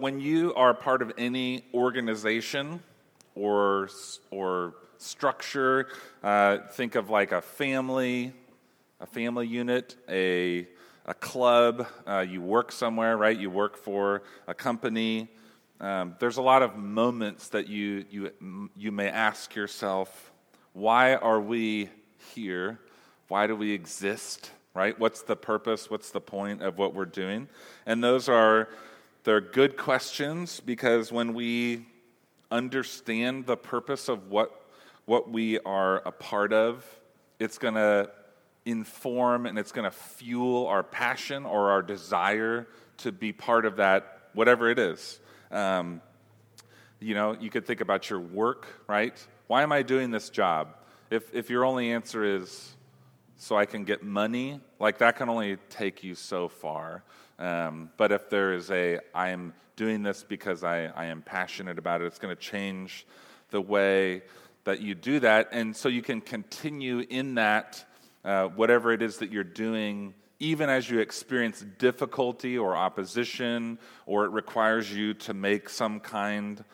When you are part of any organization or, or structure, uh, think of like a family, a family unit, a, a club, uh, you work somewhere, right? You work for a company. Um, there's a lot of moments that you, you, you may ask yourself, why are we here? Why do we exist? Right? What's the purpose? What's the point of what we're doing? And those are they're good questions because when we understand the purpose of what, what we are a part of, it's going to inform and it's going to fuel our passion or our desire to be part of that, whatever it is. Um, you know, you could think about your work, right? Why am I doing this job? If, if your only answer is so I can get money, like that can only take you so far. Um, but if there is a, I am doing this because I, I am passionate about it, it's going to change the way that you do that. And so you can continue in that, uh, whatever it is that you're doing, even as you experience difficulty or opposition, or it requires you to make some kind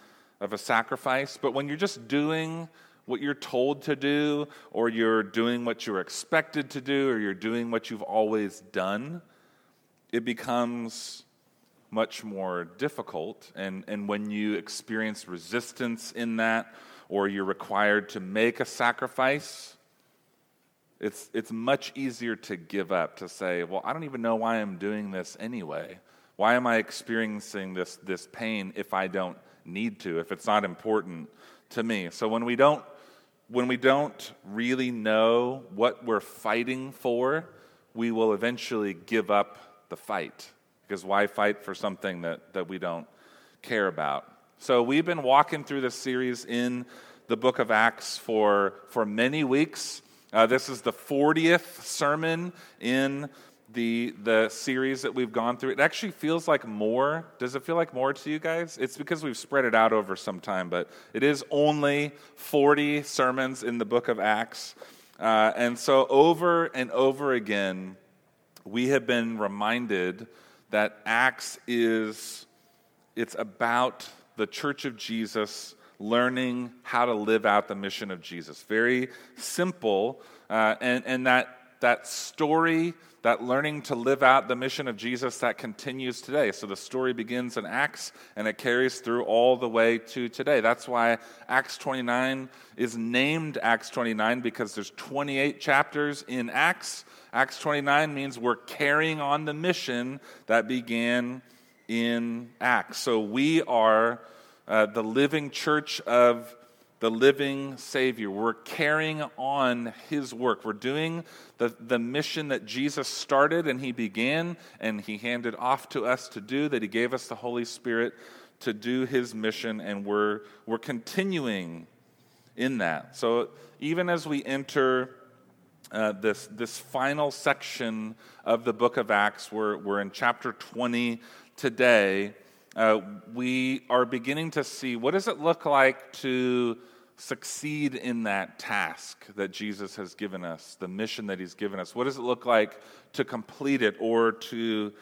of a sacrifice. But when you're just doing what you're told to do, or you're doing what you're expected to do, or you're doing what you've always done, it becomes much more difficult. And, and when you experience resistance in that, or you're required to make a sacrifice, it's, it's much easier to give up, to say, well, I don't even know why I'm doing this anyway. Why am I experiencing this, this pain if I don't need to, if it's not important to me? So when we don't, when we don't really know what we're fighting for, we will eventually give up the fight. Because why fight for something that, that we don't care about? So we've been walking through this series in the book of Acts for, for many weeks. Uh, this is the 40th sermon in the, the series that we've gone through. It actually feels like more. Does it feel like more to you guys? It's because we've spread it out over some time, but it is only 40 sermons in the book of Acts. Uh, and so, over and over again, we have been reminded that Acts is it's about the church of Jesus learning how to live out the mission of Jesus. Very simple, uh, and, and that, that story, that learning to live out the mission of Jesus, that continues today. So the story begins in Acts and it carries through all the way to today. That's why Acts 29 is named Acts 29 because there's 28 chapters in Acts Acts 29 means we're carrying on the mission that began in Acts. So we are uh, the living church of the living Savior. We're carrying on His work. We're doing the, the mission that Jesus started and He began and He handed off to us to do, that He gave us the Holy Spirit to do His mission, and we're, we're continuing in that. So even as we enter uh, this, this final section of the book of Acts. We're, we're in chapter 20 today. Uh, we are beginning to see what does it look like to succeed in that task that Jesus has given us, the mission that he's given us? What does it look like to complete it or to,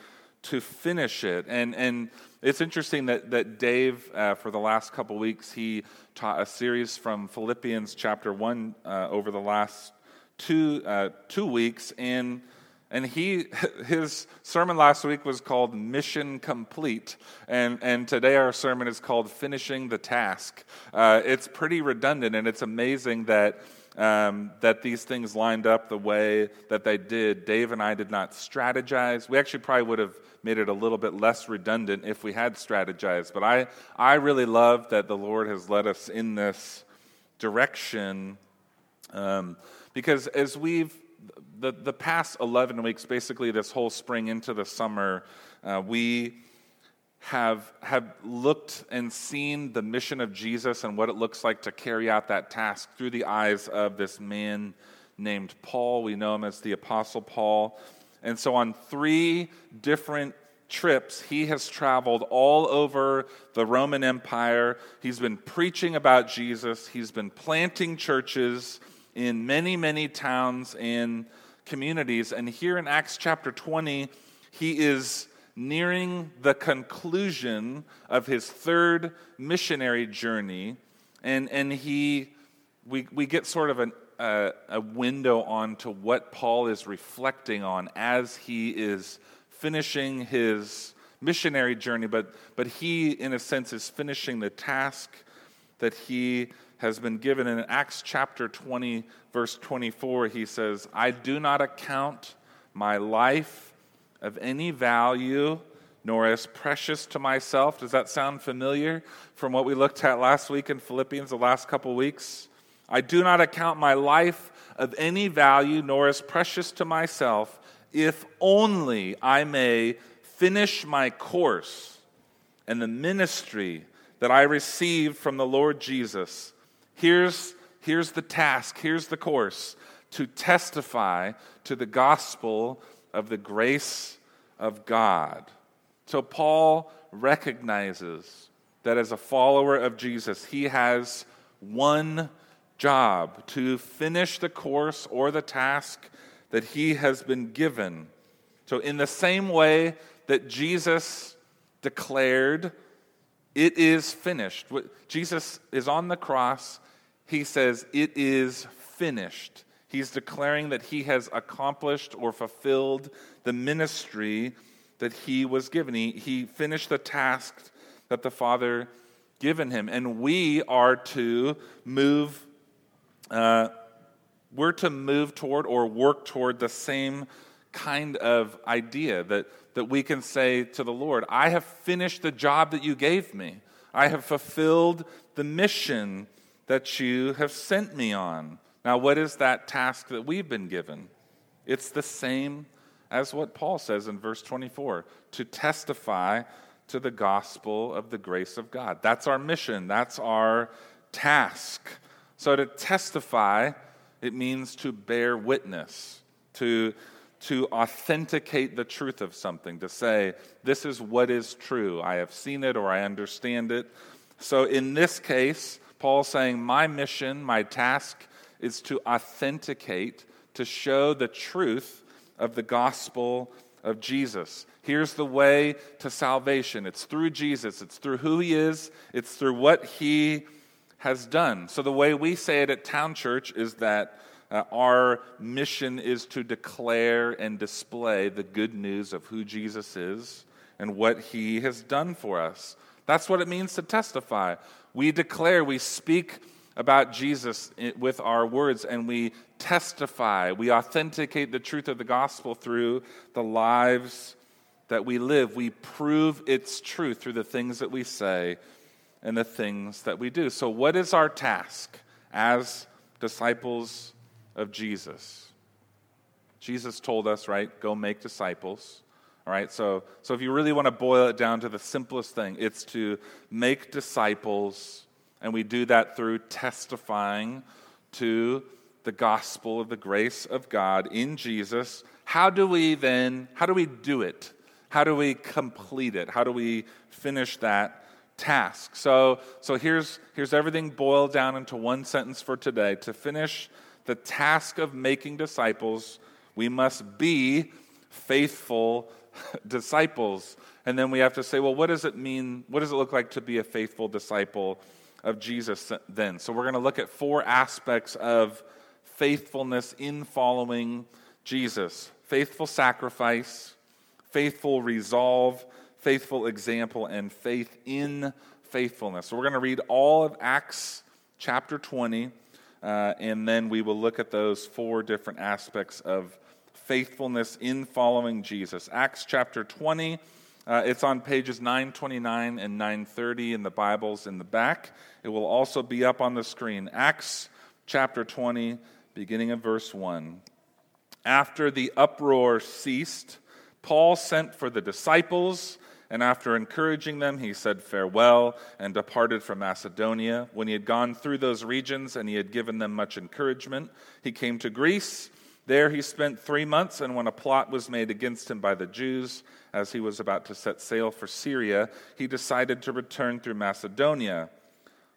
to finish it? And, and it's interesting that, that Dave, uh, for the last couple weeks, he taught a series from Philippians chapter 1 uh, over the last two, uh, two weeks, and, and he, his sermon last week was called Mission Complete, and, and today our sermon is called Finishing the Task. Uh, it's pretty redundant, and it's amazing that. Um, that these things lined up the way that they did. Dave and I did not strategize. We actually probably would have made it a little bit less redundant if we had strategized. But I, I really love that the Lord has led us in this direction. Um, because as we've, the, the past 11 weeks, basically this whole spring into the summer, uh, we have, have looked and seen the mission of Jesus and what it looks like to carry out that task through the eyes of this man named Paul. We know him as the Apostle Paul. And so, on three different trips, he has traveled all over the Roman Empire. He's been preaching about Jesus, he's been planting churches, in many, many towns and communities. And here in Acts chapter 20, he is nearing the conclusion of his third missionary journey, and, and he, we, we get sort of an, uh, a window onto what Paul is reflecting on as he is finishing his missionary journey, but, but he, in a sense, is finishing the task that he has been given. In Acts chapter 20, verse 24, he says, I do not account my life of any value nor as precious to myself. Does that sound familiar from what we looked at last week in Philippians, the last couple weeks? I do not account my life of any value nor as precious to myself, if only I may finish my course and the ministry that I received from the Lord Jesus. Here's, here's the task, here's the course to testify to the gospel of the grace of God. So Paul recognizes that as a follower of Jesus, he has one job to finish the course or the task that he has been given. So, in the same way that Jesus declared, It is finished. Jesus is on the cross. He says, It is finished. He's declaring that he has accomplished or fulfilled the ministry that he was given. He, he finished the task that the Father given him. And we are to move, uh, we're to move toward or work toward the same kind of idea that, that we can say to the Lord, I have finished the job that you gave me. I have fulfilled the mission that you have sent me on. Now, what is that task that we've been given? It's the same as what Paul says in verse 24 to testify to the gospel of the grace of God. That's our mission, that's our task. So, to testify, it means to bear witness, to, to authenticate the truth of something, to say, this is what is true. I have seen it or I understand it. So, in this case, Paul's saying, My mission, my task is to authenticate, to show the truth of the gospel of Jesus. Here's the way to salvation it's through Jesus, it's through who he is, it's through what he has done. So, the way we say it at Town Church is that uh, our mission is to declare and display the good news of who Jesus is and what he has done for us. That's what it means to testify. We declare, we speak about Jesus with our words and we testify, we authenticate the truth of the gospel through the lives that we live. We prove its truth through the things that we say and the things that we do. So, what is our task as disciples of Jesus? Jesus told us, right, go make disciples. All right, so, so if you really want to boil it down to the simplest thing, it's to make disciples and we do that through testifying to the gospel of the grace of God in Jesus. How do we then, how do we do it? How do we complete it? How do we finish that task? So, so here's, here's everything boiled down into one sentence for today. To finish the task of making disciples, we must be faithful disciples. And then we have to say, well, what does it mean? What does it look like to be a faithful disciple? of Jesus then. So we're going to look at four aspects of faithfulness in following Jesus faithful sacrifice, faithful resolve, faithful example, and faith in faithfulness. So we're going to read all of Acts chapter 20, uh, and then we will look at those four different aspects of faithfulness in following Jesus. Acts chapter 20. Uh, it's on pages 929 and 930 in the Bibles in the back. It will also be up on the screen. Acts chapter 20, beginning of verse 1. After the uproar ceased, Paul sent for the disciples, and after encouraging them, he said farewell and departed from Macedonia. When he had gone through those regions and he had given them much encouragement, he came to Greece. There he spent three months, and when a plot was made against him by the Jews, as he was about to set sail for Syria, he decided to return through Macedonia.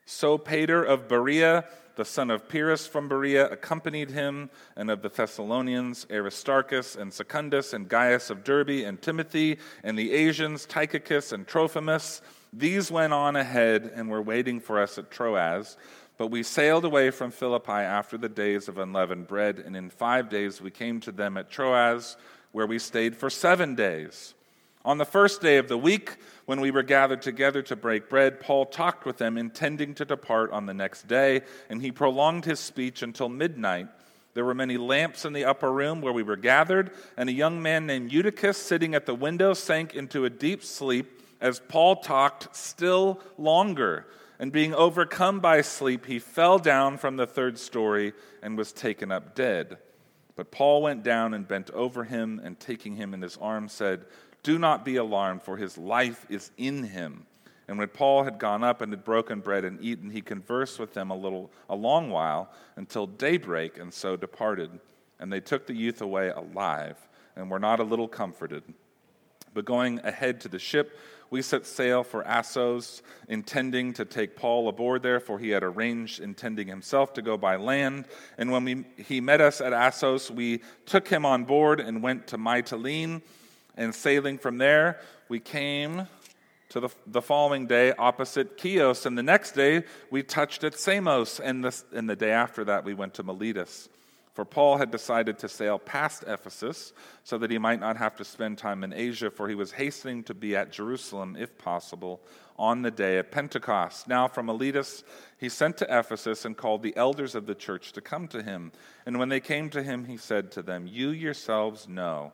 Sopater of Berea, the son of Pyrrhus from Berea, accompanied him, and of the Thessalonians, Aristarchus and Secundus, and Gaius of Derbe, and Timothy, and the Asians, Tychicus and Trophimus. These went on ahead and were waiting for us at Troas. But we sailed away from Philippi after the days of unleavened bread, and in five days we came to them at Troas, where we stayed for seven days. On the first day of the week, when we were gathered together to break bread, Paul talked with them, intending to depart on the next day, and he prolonged his speech until midnight. There were many lamps in the upper room where we were gathered, and a young man named Eutychus, sitting at the window, sank into a deep sleep as Paul talked still longer. And being overcome by sleep, he fell down from the third story and was taken up dead. But Paul went down and bent over him, and taking him in his arms, said, do not be alarmed, for his life is in him. And when Paul had gone up and had broken bread and eaten, he conversed with them a little, a long while, until daybreak, and so departed. And they took the youth away alive, and were not a little comforted. But going ahead to the ship, we set sail for Assos, intending to take Paul aboard there, for he had arranged, intending himself to go by land. And when we, he met us at Assos, we took him on board and went to Mytilene and sailing from there, we came to the, the following day opposite Chios. And the next day, we touched at Samos. And, this, and the day after that, we went to Miletus. For Paul had decided to sail past Ephesus so that he might not have to spend time in Asia, for he was hastening to be at Jerusalem, if possible, on the day of Pentecost. Now, from Miletus, he sent to Ephesus and called the elders of the church to come to him. And when they came to him, he said to them, You yourselves know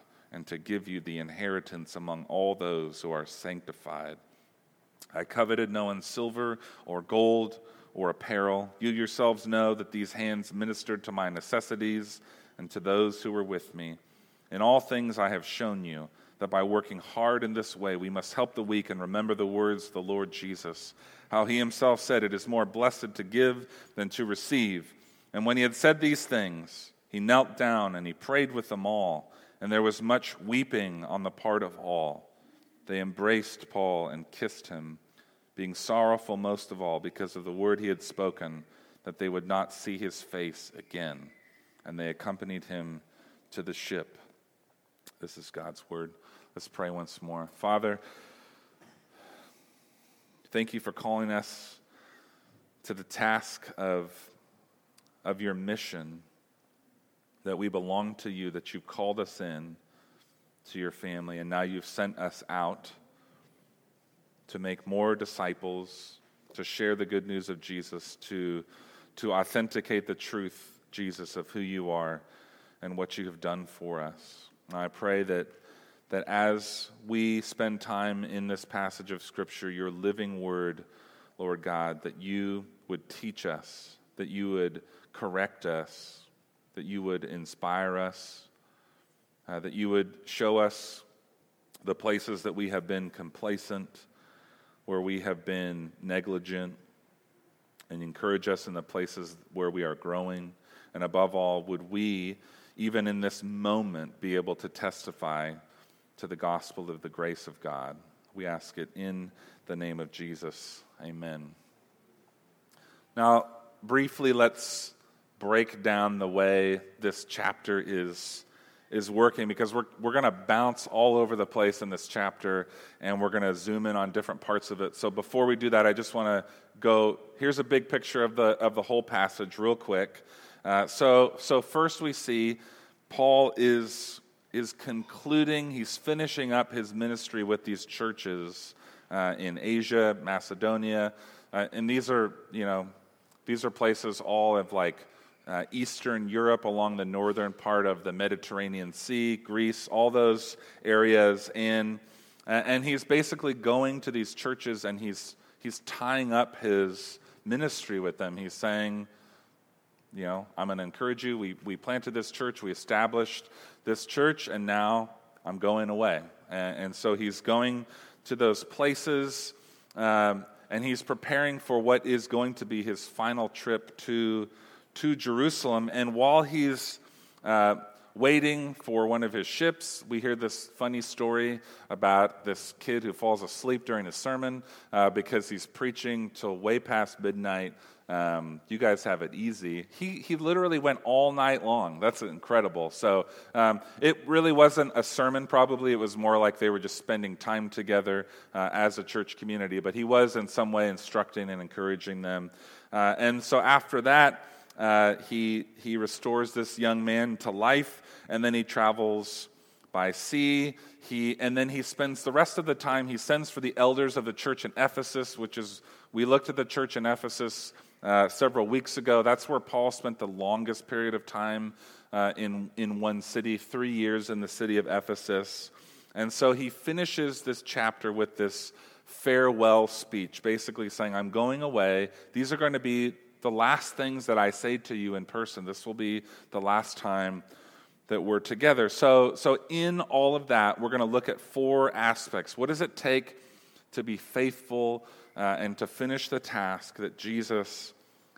and to give you the inheritance among all those who are sanctified. I coveted no one's silver or gold or apparel. You yourselves know that these hands ministered to my necessities and to those who were with me. In all things I have shown you that by working hard in this way we must help the weak and remember the words of the Lord Jesus, how he himself said, It is more blessed to give than to receive. And when he had said these things, he knelt down and he prayed with them all and there was much weeping on the part of all. They embraced Paul and kissed him, being sorrowful most of all because of the word he had spoken, that they would not see his face again. And they accompanied him to the ship. This is God's word. Let's pray once more. Father, thank you for calling us to the task of, of your mission that we belong to you, that you've called us in to your family, and now you've sent us out to make more disciples, to share the good news of Jesus, to, to authenticate the truth, Jesus, of who you are and what you have done for us. And I pray that, that as we spend time in this passage of Scripture, your living word, Lord God, that you would teach us, that you would correct us, that you would inspire us, uh, that you would show us the places that we have been complacent, where we have been negligent, and encourage us in the places where we are growing. And above all, would we, even in this moment, be able to testify to the gospel of the grace of God? We ask it in the name of Jesus. Amen. Now, briefly, let's break down the way this chapter is is working because we're, we're going to bounce all over the place in this chapter and we're going to zoom in on different parts of it. So before we do that, I just want to go here's a big picture of the, of the whole passage, real quick. Uh, so, so first we see Paul is, is concluding, he's finishing up his ministry with these churches uh, in Asia, Macedonia. Uh, and these are, you know, these are places all of like uh, Eastern Europe along the northern part of the Mediterranean Sea, Greece, all those areas. And, and he's basically going to these churches and he's, he's tying up his ministry with them. He's saying, you know, I'm going to encourage you. We, we planted this church, we established this church, and now I'm going away. And, and so he's going to those places, um, and he's preparing for what is going to be his final trip to to Jerusalem. And while he's uh, waiting for one of his ships, we hear this funny story about this kid who falls asleep during a sermon uh, because he's preaching till way past midnight. Um, you guys have it easy. He, he literally went all night long. That's incredible. So um, it really wasn't a sermon, probably. It was more like they were just spending time together uh, as a church community. But he was in some way instructing and encouraging them. Uh, and so after that, uh, he, he restores this young man to life, and then he travels by sea. He, and then he spends the rest of the time, he sends for the elders of the church in Ephesus, which is, we looked at the church in Ephesus uh, several weeks ago. That's where Paul spent the longest period of time uh, in, in one city, three years in the city of Ephesus. And so he finishes this chapter with this farewell speech, basically saying, I'm going away. These are going to be the last things that I say to you in person. This will be the last time that we're together. So, so in all of that, we're going to look at four aspects. What does it take to be faithful uh, and to finish the task that Jesus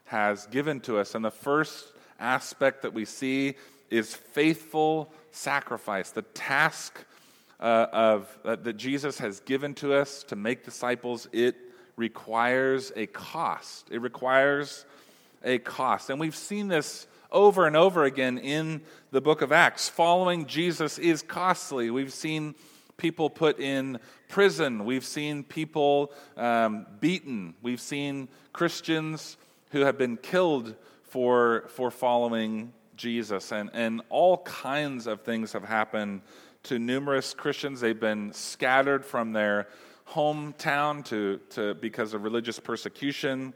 has given to us? And the first aspect that we see is faithful sacrifice, the task uh, of uh, that Jesus has given to us to make disciples. It requires a cost. It requires a cost. And we've seen this over and over again in the book of Acts. Following Jesus is costly. We've seen people put in prison, we've seen people um, beaten, we've seen Christians who have been killed for, for following Jesus. And, and all kinds of things have happened to numerous Christians. They've been scattered from their hometown to, to, because of religious persecution.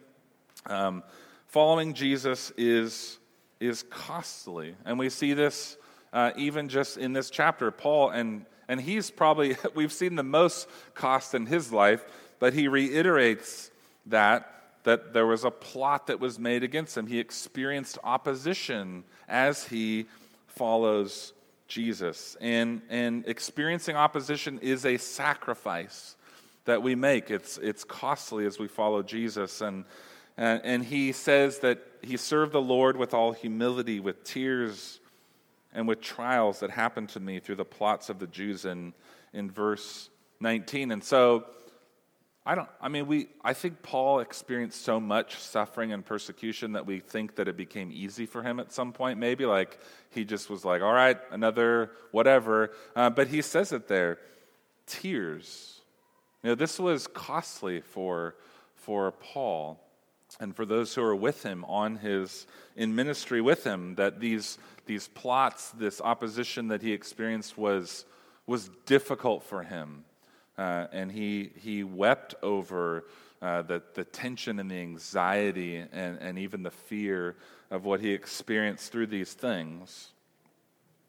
Um, following Jesus is, is costly. And we see this uh, even just in this chapter. Paul, and, and he's probably, we've seen the most cost in his life, but he reiterates that. That there was a plot that was made against him. He experienced opposition as he follows Jesus. And, and experiencing opposition is a sacrifice that we make. It's, it's costly as we follow Jesus. And, and, and he says that he served the Lord with all humility, with tears, and with trials that happened to me through the plots of the Jews in, in verse 19. And so, I don't, I mean, we, I think Paul experienced so much suffering and persecution that we think that it became easy for him at some point, maybe. Like he just was like, all right, another whatever. Uh, but he says it there tears. Know, this was costly for, for Paul and for those who are with him on his in ministry with him that these these plots this opposition that he experienced was was difficult for him. Uh, and he he wept over uh, the, the tension and the anxiety and, and even the fear of what he experienced through these things.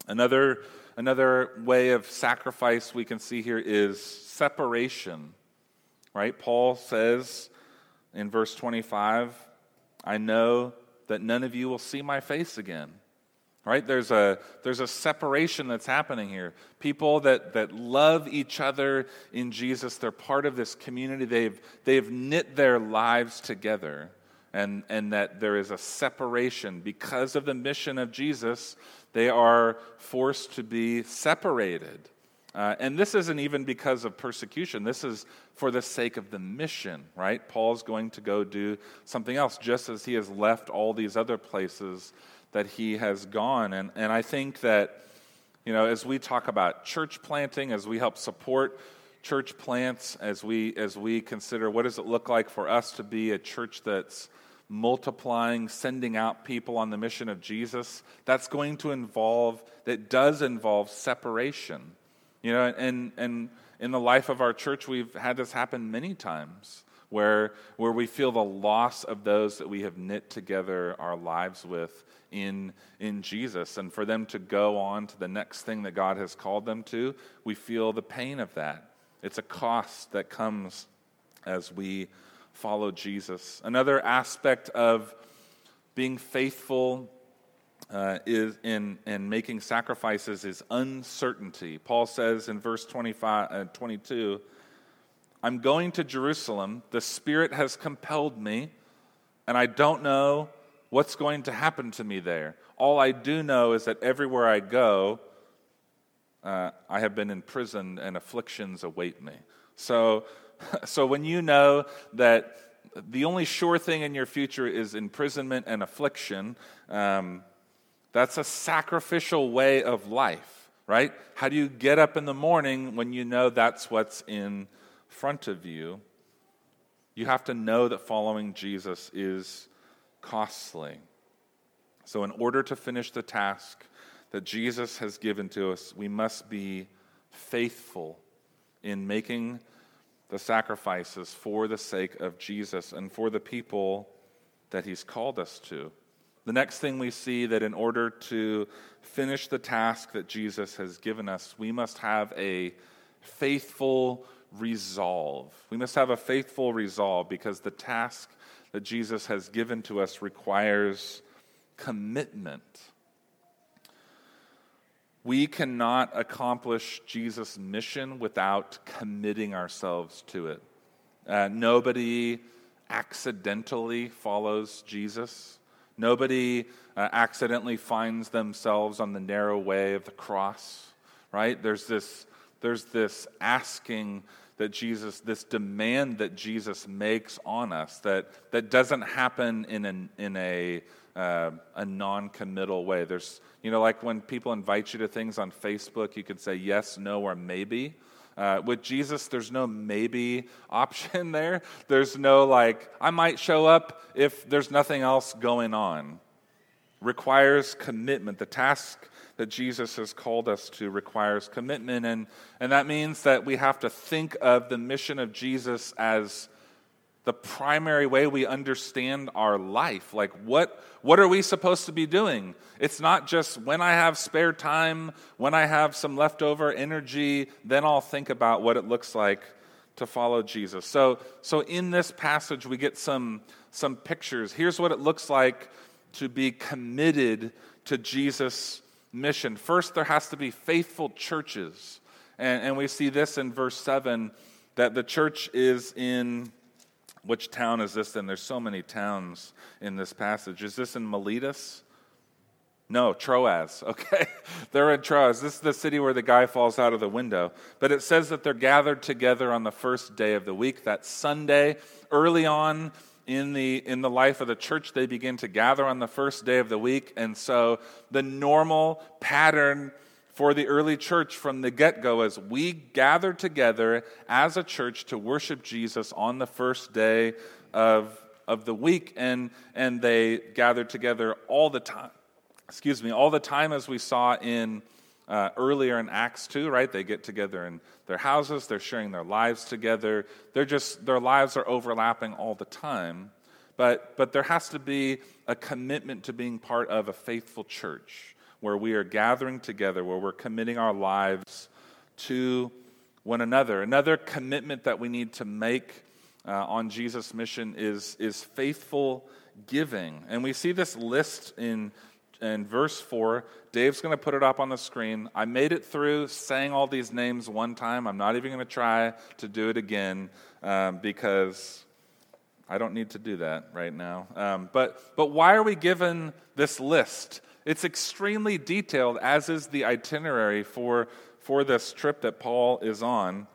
Another, another way of sacrifice we can see here is separation. Right? Paul says in verse 25, I know that none of you will see my face again. Right? There's a, there's a separation that's happening here. People that, that love each other in Jesus, they're part of this community. They've, they've knit their lives together. And, and that there is a separation. Because of the mission of Jesus, they are forced to be separated. Uh, and this isn't even because of persecution. This is for the sake of the mission, right? Paul's going to go do something else, just as he has left all these other places that he has gone. And, and I think that, you know, as we talk about church planting, as we help support church plants, as we, as we consider what does it look like for us to be a church that's multiplying, sending out people on the mission of Jesus, that's going to involve, that does involve separation. You know, and, and in the life of our church, we've had this happen many times where, where we feel the loss of those that we have knit together our lives with in, in Jesus. And for them to go on to the next thing that God has called them to, we feel the pain of that. It's a cost that comes as we follow Jesus. Another aspect of being faithful uh, is in, in making sacrifices is uncertainty. Paul says in verse 25, uh, 22, I'm going to Jerusalem. The Spirit has compelled me, and I don't know what's going to happen to me there. All I do know is that everywhere I go, uh, I have been imprisoned and afflictions await me. So, so when you know that the only sure thing in your future is imprisonment and affliction, um, that's a sacrificial way of life, right? How do you get up in the morning when you know that's what's in front of you? You have to know that following Jesus is costly. So, in order to finish the task that Jesus has given to us, we must be faithful in making the sacrifices for the sake of Jesus and for the people that he's called us to. The next thing we see that in order to finish the task that Jesus has given us, we must have a faithful resolve. We must have a faithful resolve because the task that Jesus has given to us requires commitment. We cannot accomplish Jesus' mission without committing ourselves to it. Uh, nobody accidentally follows Jesus. Nobody uh, accidentally finds themselves on the narrow way of the cross, right? There's this, there's this asking that Jesus, this demand that Jesus makes on us that, that doesn't happen in, an, in a, uh, a non committal way. There's, you know, like when people invite you to things on Facebook, you could say yes, no, or maybe. Uh, with Jesus, there's no maybe option there. There's no like, I might show up if there's nothing else going on. Requires commitment. The task that Jesus has called us to requires commitment. And, and that means that we have to think of the mission of Jesus as the primary way we understand our life. Like, what, what are we supposed to be doing? It's not just when I have spare time, when I have some leftover energy, then I'll think about what it looks like to follow Jesus. So, so in this passage, we get some, some pictures. Here's what it looks like to be committed to Jesus' mission. First, there has to be faithful churches. And, and we see this in verse 7 that the church is in which town is this in? There's so many towns in this passage. Is this in Miletus? No, Troas. Okay. they're in Troas. This is the city where the guy falls out of the window. But it says that they're gathered together on the first day of the week. That Sunday. Early on in the, in the life of the church, they begin to gather on the first day of the week. And so the normal pattern for the early church from the get go is we gather together as a church to worship Jesus on the first day of, of the week, and, and they gathered together all the time. Excuse me, all the time as we saw in uh, earlier in Acts 2, right? They get together in their houses, they're sharing their lives together. They're just, their lives are overlapping all the time. But, but there has to be a commitment to being part of a faithful church where we are gathering together, where we're committing our lives to one another. Another commitment that we need to make uh, on Jesus' mission is, is faithful giving. And we see this list in, in verse 4. Dave's going to put it up on the screen. I made it through saying all these names one time. I'm not even going to try to do it again um, because I don't need to do that right now. Um, but, but why are we given this list? It's extremely detailed, as is the itinerary for, for this trip that Paul is on.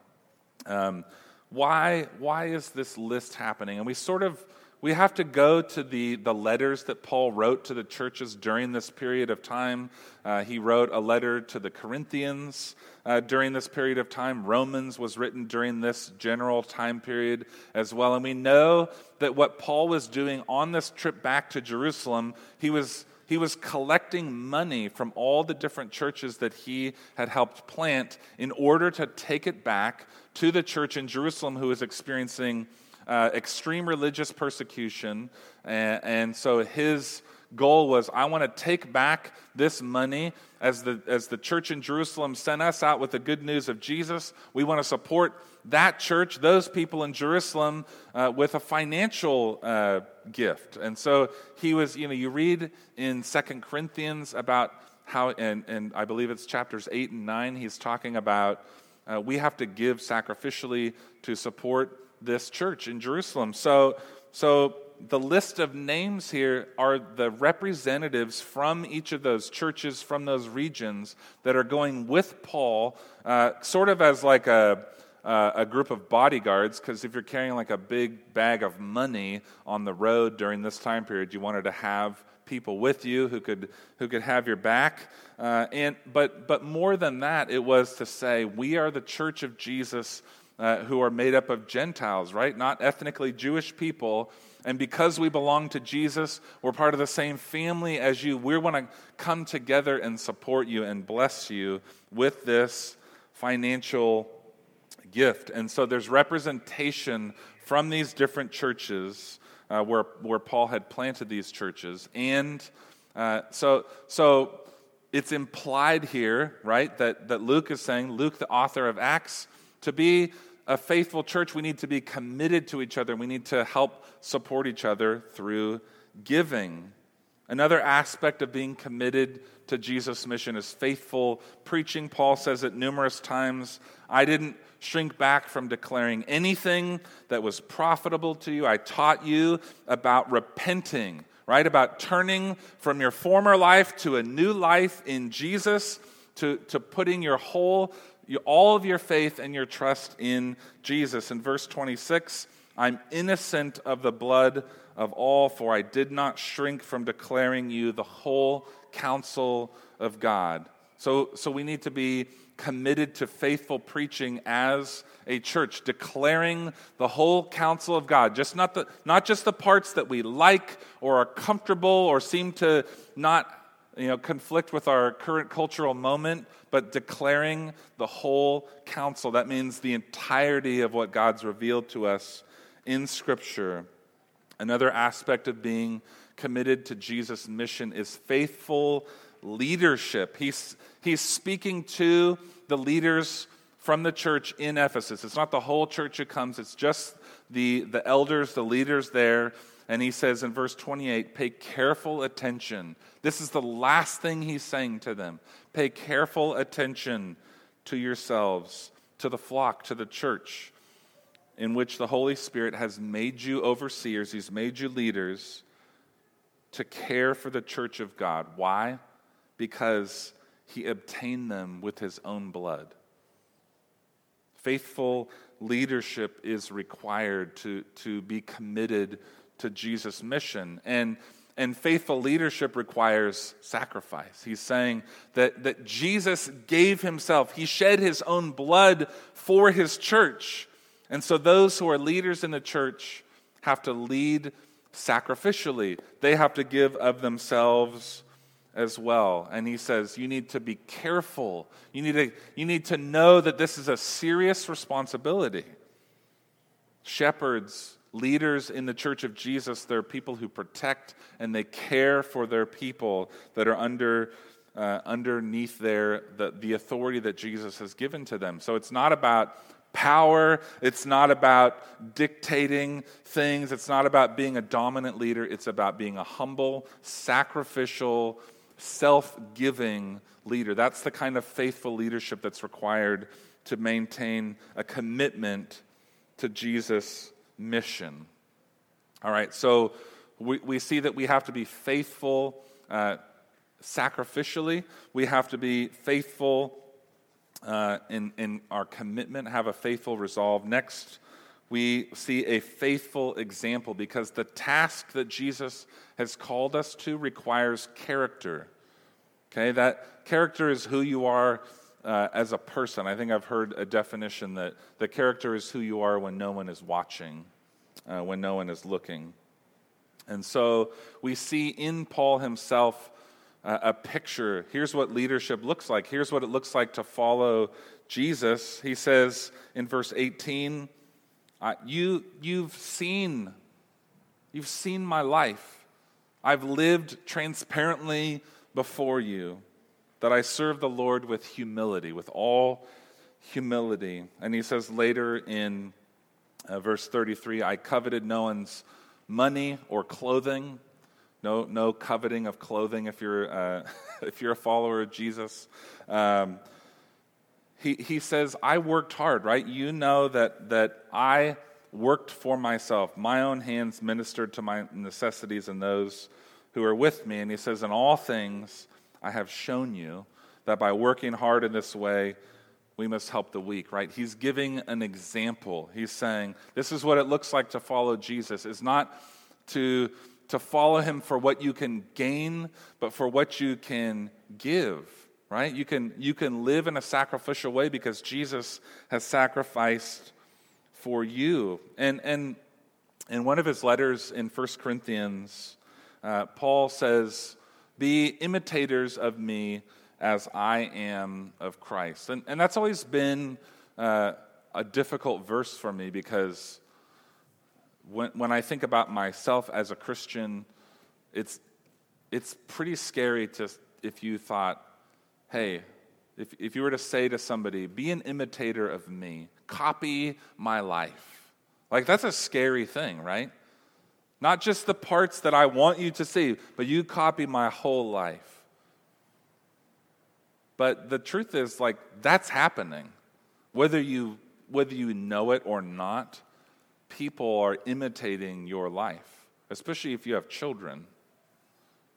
Um, why, why is this list happening? And we sort of we have to go to the, the letters that Paul wrote to the churches during this period of time. Uh, he wrote a letter to the Corinthians uh, during this period of time. Romans was written during this general time period as well. And we know that what Paul was doing on this trip back to Jerusalem, he was he was collecting money from all the different churches that he had helped plant in order to take it back to the church in Jerusalem who was experiencing uh, extreme religious persecution. And, and so his goal was I want to take back this money as the, as the church in Jerusalem sent us out with the good news of Jesus. We want to support that church, those people in Jerusalem, uh, with a financial uh, gift. And so he was, you know, you read in Second Corinthians about how, and, and I believe it's chapters 8 and 9, he's talking about uh, we have to give sacrificially to support this church in Jerusalem. So, so the list of names here are the representatives from each of those churches, from those regions that are going with Paul, uh, sort of as like a, uh, a group of bodyguards, because if you're carrying like a big bag of money on the road during this time period, you wanted to have people with you who could who could have your back. Uh, and but but more than that, it was to say we are the church of Jesus uh, who are made up of Gentiles, right? Not ethnically Jewish people. And because we belong to Jesus, we're part of the same family as you. We want to come together and support you and bless you with this financial gift. And so there's representation from these different churches uh, where, where Paul had planted these churches. And uh, so, so it's implied here, right, that, that Luke is saying, Luke, the author of Acts, to be a faithful church, we need to be committed to each other. We need to help support each other through giving. Another aspect of being committed to Jesus' mission is faithful preaching. Paul says it numerous times. I didn't shrink back from declaring anything that was profitable to you. I taught you about repenting, right? About turning from your former life to a new life in Jesus, to, to putting your whole all of your faith and your trust in Jesus. In verse 26, I'm innocent of the blood of all, for I did not shrink from declaring you the whole counsel of God. So, so we need to be committed to faithful preaching as a church, declaring the whole counsel of God, just not, the, not just the parts that we like or are comfortable or seem to not you know, conflict with our current cultural moment, but declaring the whole counsel. That means the entirety of what God's revealed to us in Scripture. Another aspect of being committed to Jesus' mission is faithful leadership. He's, he's speaking to the leaders from the church in Ephesus. It's not the whole church who comes, it's just the, the elders, the leaders there. And he says in verse 28 pay careful attention. This is the last thing he's saying to them. Pay careful attention to yourselves, to the flock, to the church, in which the Holy Spirit has made you overseers, he's made you leaders to care for the church of God. Why? Because he obtained them with his own blood. Faithful leadership is required to, to be committed to Jesus' mission. And, and faithful leadership requires sacrifice. He's saying that, that Jesus gave himself, he shed his own blood for his church. And so those who are leaders in the church have to lead sacrificially, they have to give of themselves as well. And he says, You need to be careful. You need to, you need to know that this is a serious responsibility. Shepherds leaders in the church of Jesus, they're people who protect and they care for their people that are under uh, underneath there the, the authority that Jesus has given to them. So it's not about power, it's not about dictating things, it's not about being a dominant leader, it's about being a humble, sacrificial, self giving leader. That's the kind of faithful leadership that's required to maintain a commitment to Jesus' mission. All right, so we, we see that we have to be faithful uh, sacrificially, we have to be faithful uh, in, in our commitment, have a faithful resolve. Next, we see a faithful example because the task that Jesus has called us to requires character. Okay, that character is who you are uh, as a person. I think I've heard a definition that the character is who you are when no one is watching, uh, when no one is looking. And so we see in Paul himself uh, a picture. Here's what leadership looks like. Here's what it looks like to follow Jesus. He says in verse 18, uh, you, You've seen, you've seen my life. I've lived transparently before you, that I serve the Lord with humility, with all humility. And he says later in uh, verse 33 I coveted no one's money or clothing. No, no coveting of clothing if you're, uh, if you're a follower of Jesus. Um, he, he says, I worked hard, right? You know that, that I worked for myself. My own hands ministered to my necessities and those who are with me. And he says, In all things, I have shown you that by working hard in this way, we must help the weak, right? He's giving an example. He's saying, This is what it looks like to follow Jesus. It's not to, to follow him for what you can gain, but for what you can give, right? You can, you can live in a sacrificial way because Jesus has sacrificed for you. And, and in one of his letters in 1 Corinthians, uh, Paul says, Be imitators of me as I am of Christ. And, and that's always been uh, a difficult verse for me because when, when I think about myself as a Christian, it's, it's pretty scary to, if you thought, hey, if, if you were to say to somebody, be an imitator of me, copy my life. Like, that's a scary thing, right? Not just the parts that I want you to see, but you copy my whole life. But the truth is, like, that's happening. Whether you, whether you know it or not, people are imitating your life, especially if you have children.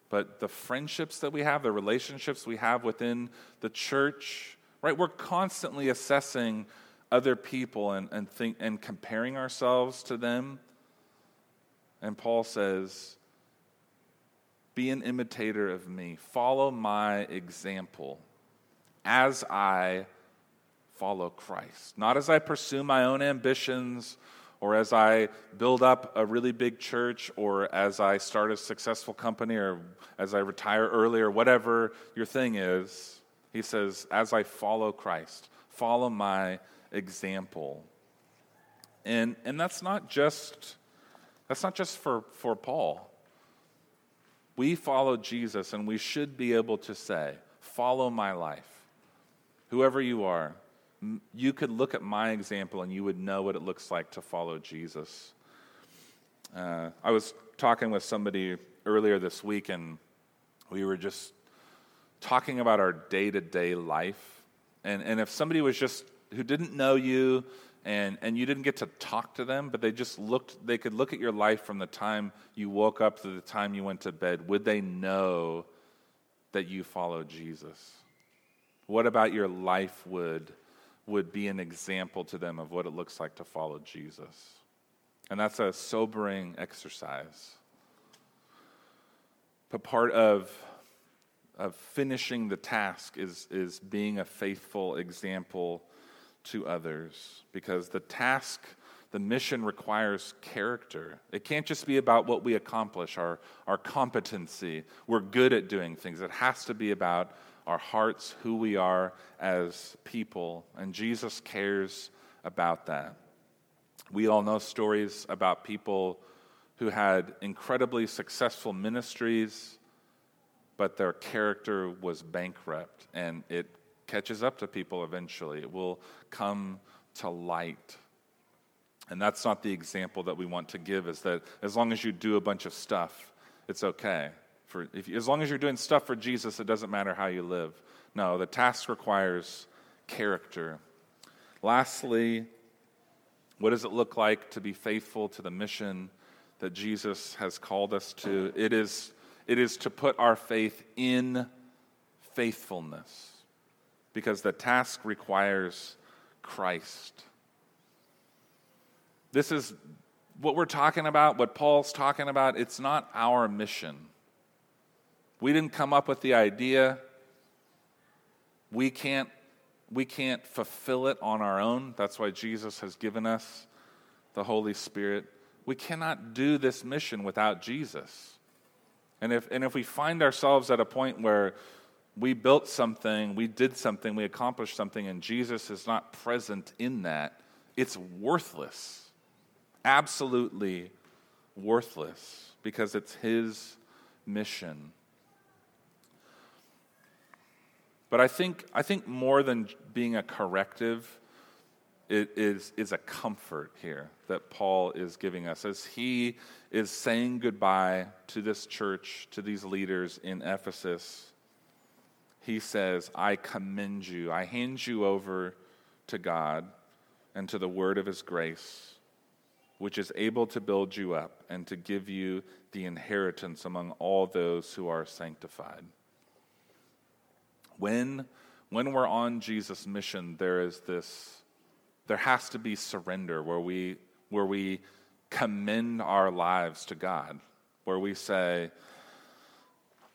But the friendships that we have, the relationships we have within the church, right? We're constantly assessing other people and, and, think, and comparing ourselves to them. And Paul says, Be an imitator of me, follow my example as I follow Christ. Not as I pursue my own ambitions or as I build up a really big church, or as I start a successful company, or as I retire early, or whatever your thing is, he says, as I follow Christ, follow my example. And, and that's not just that's not just for, for Paul. We follow Jesus, and we should be able to say, Follow my life. Whoever you are, you could look at my example and you would know what it looks like to follow Jesus. Uh, I was talking with somebody earlier this week, and we were just talking about our day to day life. And, and if somebody was just who didn't know you and, and you didn't get to talk to them, but they just looked, they could look at your life from the time you woke up to the time you went to bed, would they know that you followed Jesus? What about your life would, would be an example to them of what it looks like to follow Jesus? And that's a sobering exercise. But part of, of finishing the task is, is being a faithful example to others because the task, the mission requires character. It can't just be about what we accomplish, our, our competency. We're good at doing things. It has to be about our hearts, who we are as people. And Jesus cares about that. We all know stories about people who had incredibly successful ministries, but their character was bankrupt, and it catches up to people eventually. It will come to light. And that's not the example that we want to give, is that as long as you do a bunch of stuff, it's okay. For, if, as long as you're doing stuff for Jesus, it doesn't matter how you live. No, the task requires character. Lastly, what does it look like to be faithful to the mission that Jesus has called us to? It is, it is to put our faith in faithfulness because the task requires Christ. This is what we're talking about, what Paul's talking about. It's not our mission. We didn't come up with the idea. We can't, we can't fulfill it on our own. That's why Jesus has given us the Holy Spirit. We cannot do this mission without Jesus. And if, and if we find ourselves at a point where we built something, we did something, we accomplished something, and Jesus is not present in that, it's worthless. Absolutely worthless because it's His mission. But I think, I think more than being a corrective, it is, is a comfort here that Paul is giving us as he is saying goodbye to this church, to these leaders in Ephesus. He says, I commend you, I hand you over to God and to the word of his grace, which is able to build you up and to give you the inheritance among all those who are sanctified. When, when we're on Jesus' mission, there is this, there has to be surrender where we, where we commend our lives to God, where we say,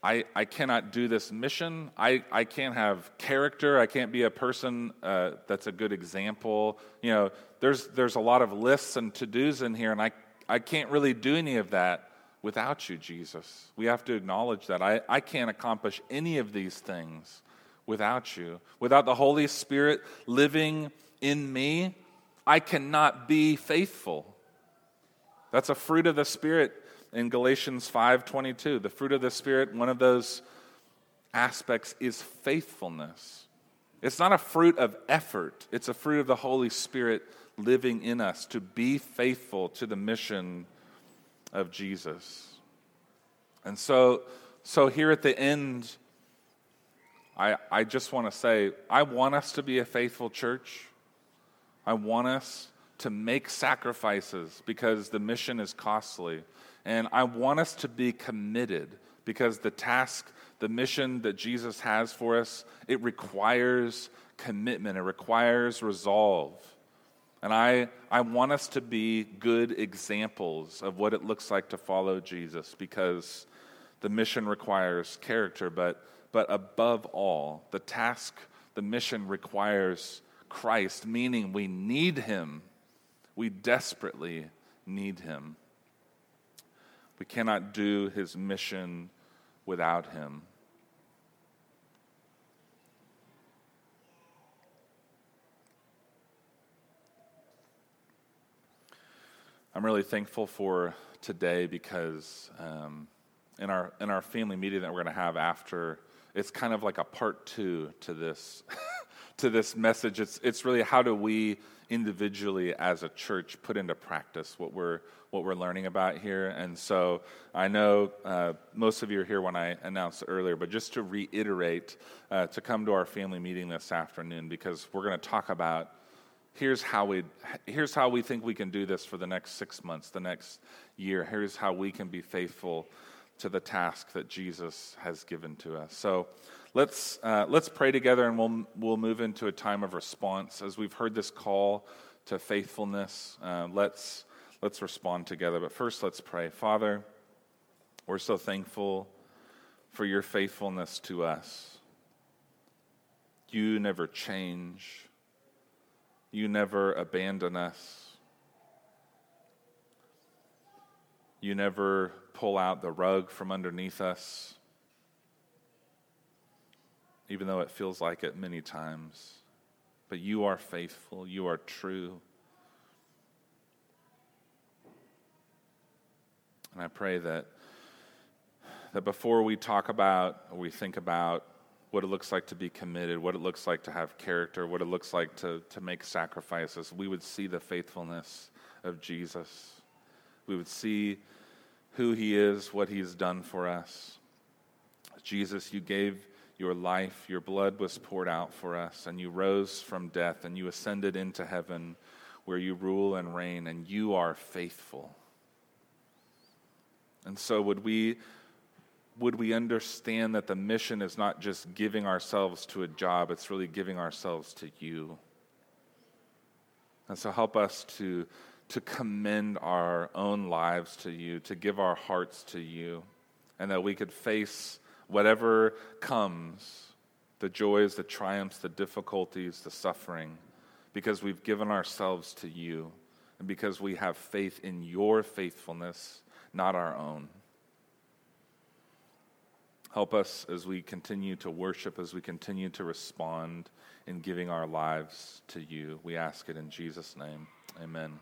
I, I cannot do this mission. I, I can't have character. I can't be a person uh, that's a good example. You know, there's, there's a lot of lists and to dos in here, and I, I can't really do any of that without you, Jesus. We have to acknowledge that. I, I can't accomplish any of these things without you. Without the Holy Spirit living in me, I cannot be faithful. That's a fruit of the Spirit in Galatians 5:22. The fruit of the Spirit, one of those aspects is faithfulness. It's not a fruit of effort, it's a fruit of the Holy Spirit living in us to be faithful to the mission of Jesus. And so, so here at the end, I, I just want to say, I want us to be a faithful church. I want us to make sacrifices because the mission is costly. And I want us to be committed because the task, the mission that Jesus has for us, it requires commitment, it requires resolve. And I, I want us to be good examples of what it looks like to follow Jesus because the mission requires character, but but above all, the task, the mission requires Christ, meaning we need Him. We desperately need Him. We cannot do His mission without Him. I'm really thankful for today because um, in our in our family meeting that we're going to have after it's kind of like a part two to this to this message. It's it's really how do we individually as a church put into practice what we're what we're learning about here. And so I know uh, most of you are here when I announced earlier, but just to reiterate, uh, to come to our family meeting this afternoon because we're going to talk about here's how we here's how we think we can do this for the next six months, the next year. Here's how we can be faithful to the task that Jesus has given to us. So let's, uh, let's pray together and we'll, we'll move into a time of response. As we've heard this call to faithfulness, uh, let's, let's respond together. But first, let's pray. Father, we're so thankful for your faithfulness to us. You never change, you never abandon us. You never pull out the rug from underneath us, even though it feels like it many times. But you are faithful, you are true. And I pray that, that before we talk about or we think about what it looks like to be committed, what it looks like to have character, what it looks like to, to make sacrifices, we would see the faithfulness of Jesus. We would see who he is, what he's done for us. Jesus, you gave your life, your blood was poured out for us, and you rose from death, and you ascended into heaven where you rule and reign, and you are faithful. And so, would we, would we understand that the mission is not just giving ourselves to a job, it's really giving ourselves to you? And so, help us to, to commend our own lives to you, to give our hearts to you, and that we could face whatever comes the joys, the triumphs, the difficulties, the suffering because we've given ourselves to you and because we have faith in your faithfulness, not our own. Help us as we continue to worship, as we continue to respond in giving our lives to you. We ask it in Jesus' name. Amen.